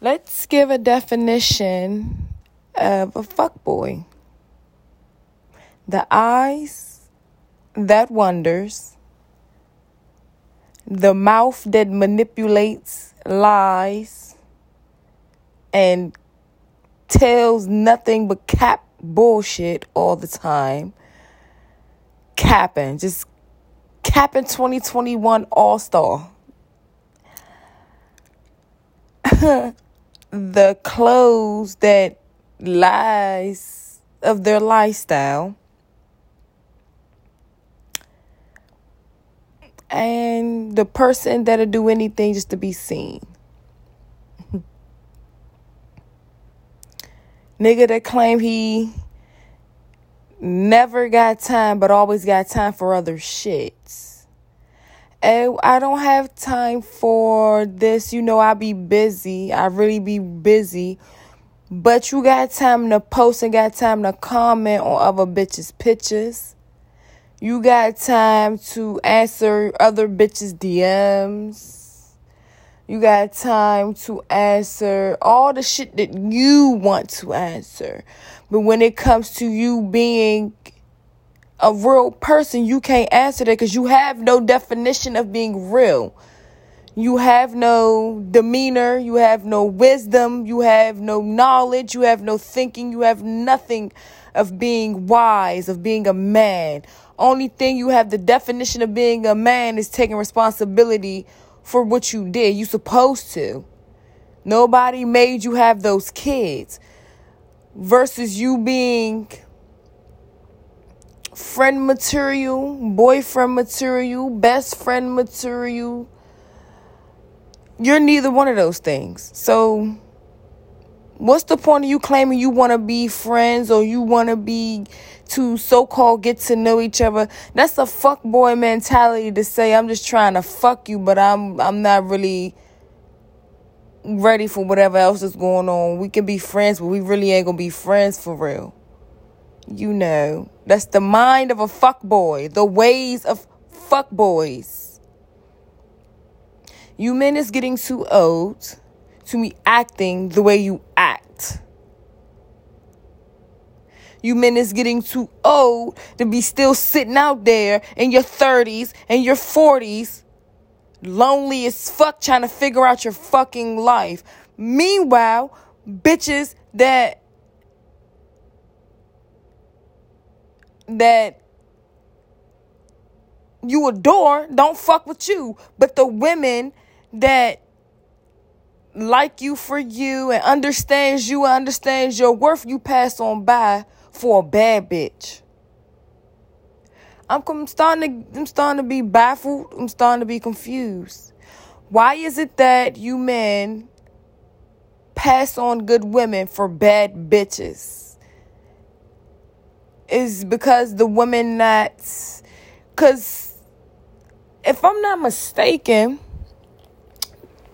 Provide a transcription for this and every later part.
Let's give a definition of a fuckboy. The eyes that wonders, the mouth that manipulates, lies, and tells nothing but cap bullshit all the time. Capping, just capping 2021 All Star. the clothes that lies of their lifestyle and the person that'll do anything just to be seen. Nigga that claim he never got time but always got time for other shits. I don't have time for this. You know, I be busy. I really be busy. But you got time to post and got time to comment on other bitches' pictures. You got time to answer other bitches' DMs. You got time to answer all the shit that you want to answer. But when it comes to you being a real person, you can't answer that because you have no definition of being real. You have no demeanor, you have no wisdom, you have no knowledge, you have no thinking, you have nothing of being wise, of being a man. Only thing you have the definition of being a man is taking responsibility for what you did. You supposed to. Nobody made you have those kids. Versus you being friend material, boyfriend material, best friend material. You're neither one of those things. So, what's the point of you claiming you want to be friends or you want to be to so called get to know each other? That's a fuck boy mentality to say I'm just trying to fuck you, but I'm I'm not really ready for whatever else is going on. We can be friends, but we really ain't gonna be friends for real. You know. That's the mind of a fuck boy, the ways of fuck boys. You men is getting too old to be acting the way you act. You men is getting too old to be still sitting out there in your 30s and your 40s, lonely as fuck, trying to figure out your fucking life. Meanwhile, bitches that that you adore don't fuck with you, but the women that like you for you and understands you and understands your worth, you pass on by for a bad bitch. I'm starting to I'm starting to be baffled. I'm starting to be confused. Why is it that you men pass on good women for bad bitches? Is because the woman that's because if I'm not mistaken,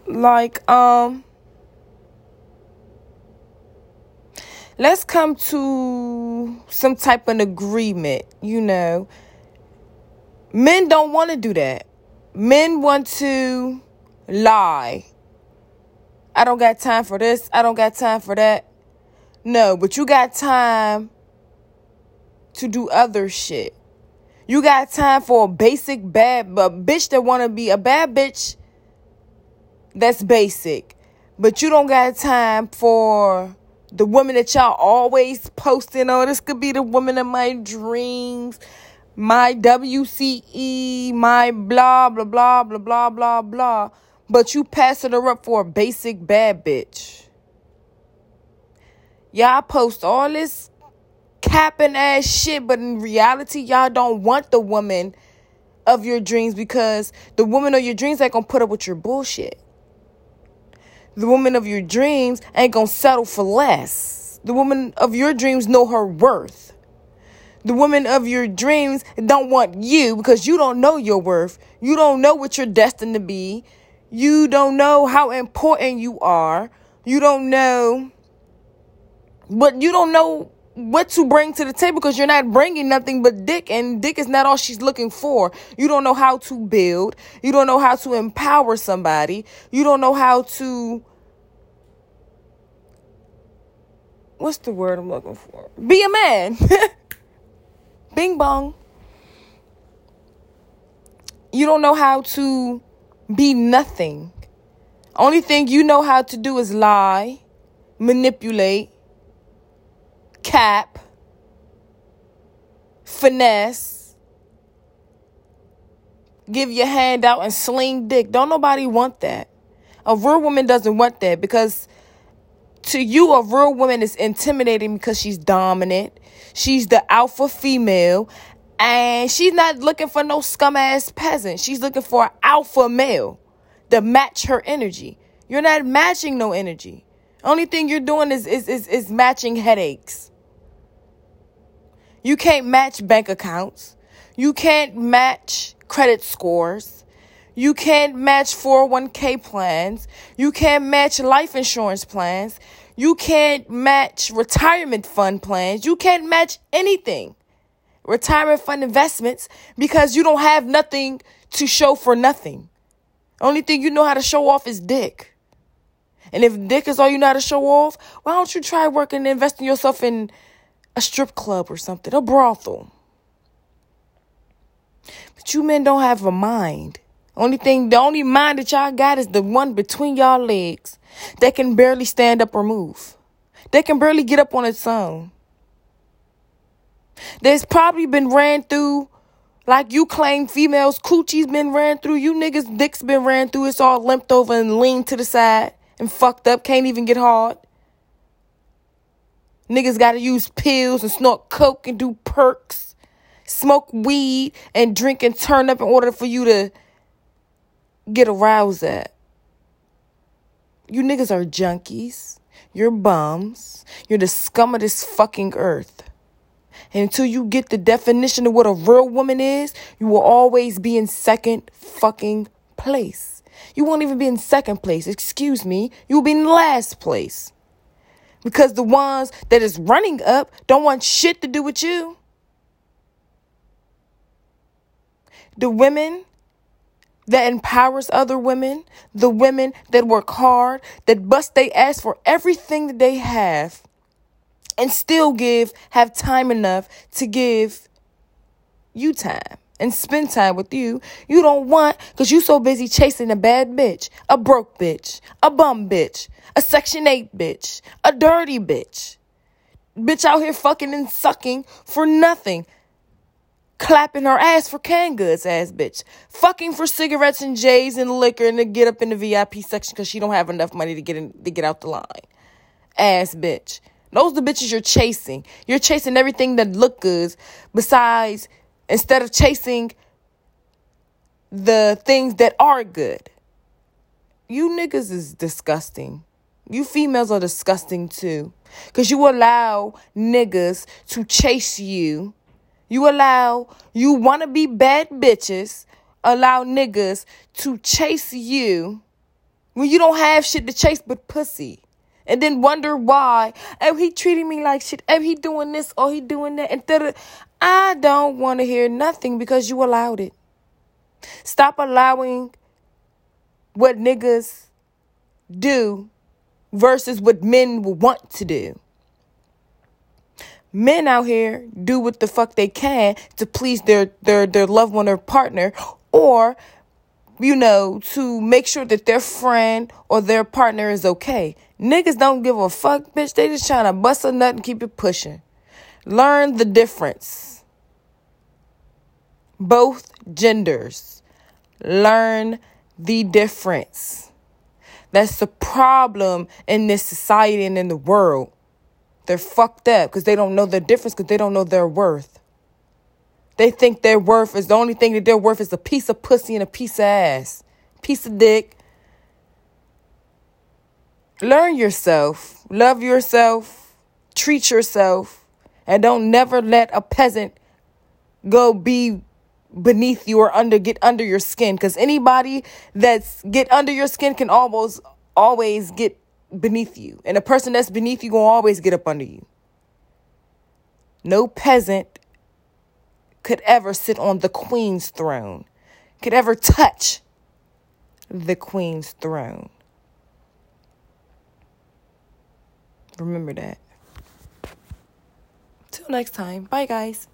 like um let's come to some type of agreement, you know. Men don't want to do that. Men want to lie. I don't got time for this. I don't got time for that. No, but you got time to do other shit. You got time for a basic bad a bitch that wanna be a bad bitch that's basic. But you don't got time for the woman that y'all always posting. Oh, this could be the woman of my dreams, my WCE, my blah, blah, blah, blah, blah, blah, blah. But you passing her up for a basic bad bitch. Y'all post all this capping ass shit, but in reality, y'all don't want the woman of your dreams because the woman of your dreams ain't gonna put up with your bullshit. The woman of your dreams ain't gonna settle for less. The woman of your dreams know her worth. The woman of your dreams don't want you because you don't know your worth. You don't know what you're destined to be. You don't know how important you are. You don't know, but you don't know what to bring to the table because you're not bringing nothing but dick and dick is not all she's looking for. You don't know how to build. You don't know how to empower somebody. You don't know how to what's the word I'm looking for? Be a man. Bing bong. You don't know how to be nothing. Only thing you know how to do is lie, manipulate, cap, finesse, give your hand out and sling dick. Don't nobody want that. A real woman doesn't want that because to you, a real woman is intimidating because she's dominant. She's the alpha female. And she's not looking for no scum ass peasant. She's looking for an alpha male to match her energy. You're not matching no energy. Only thing you're doing is, is, is, is matching headaches. You can't match bank accounts. You can't match credit scores. You can't match 401k plans. You can't match life insurance plans. You can't match retirement fund plans. You can't match anything. Retirement fund investments because you don't have nothing to show for nothing. Only thing you know how to show off is dick. And if dick is all you know how to show off, why don't you try working and investing yourself in a strip club or something, a brothel? But you men don't have a mind. Only thing, the only mind that y'all got is the one between y'all legs that can barely stand up or move. That can barely get up on its own. That's probably been ran through like you claim females coochie's been ran through. You niggas dicks been ran through. It's all limped over and leaned to the side and fucked up. Can't even get hard. Niggas gotta use pills and snort coke and do perks. Smoke weed and drink and turn up in order for you to get aroused at. You niggas are junkies. You're bums. You're the scum of this fucking earth. And until you get the definition of what a real woman is, you will always be in second fucking place. You won't even be in second place. Excuse me. You will be in last place. Because the ones that is running up don't want shit to do with you. The women that empowers other women, the women that work hard, that bust they ass for everything that they have, and still give, have time enough to give you time and spend time with you. You don't want because you so busy chasing a bad bitch, a broke bitch, a bum bitch, a section 8 bitch, a dirty bitch. Bitch out here fucking and sucking for nothing clapping her ass for canned goods ass bitch. Fucking for cigarettes and J's and liquor and to get up in the VIP section because she don't have enough money to get in to get out the line. Ass bitch. Those the bitches you're chasing. You're chasing everything that look good besides instead of chasing the things that are good. You niggas is disgusting. You females are disgusting too. Cause you allow niggas to chase you you allow, you want to be bad bitches, allow niggas to chase you when you don't have shit to chase but pussy. And then wonder why. Oh, he treating me like shit. Oh, he doing this or he doing that. And th- I don't want to hear nothing because you allowed it. Stop allowing what niggas do versus what men want to do. Men out here do what the fuck they can to please their their their loved one or partner or you know to make sure that their friend or their partner is okay. Niggas don't give a fuck bitch. They just trying to bust a nut and keep it pushing learn the difference. Both genders. Learn the difference. That's the problem in this society and in the world. They're fucked up because they don't know the difference because they don't know their worth. They think their worth is the only thing that they're worth is a piece of pussy and a piece of ass, piece of dick. Learn yourself, love yourself, treat yourself, and don't never let a peasant go be beneath you or under get under your skin because anybody that's get under your skin can almost always get beneath you. And a person that's beneath you gonna always get up under you. No peasant could ever sit on the queen's throne, could ever touch the queen's throne. Remember that. Until next time, bye guys.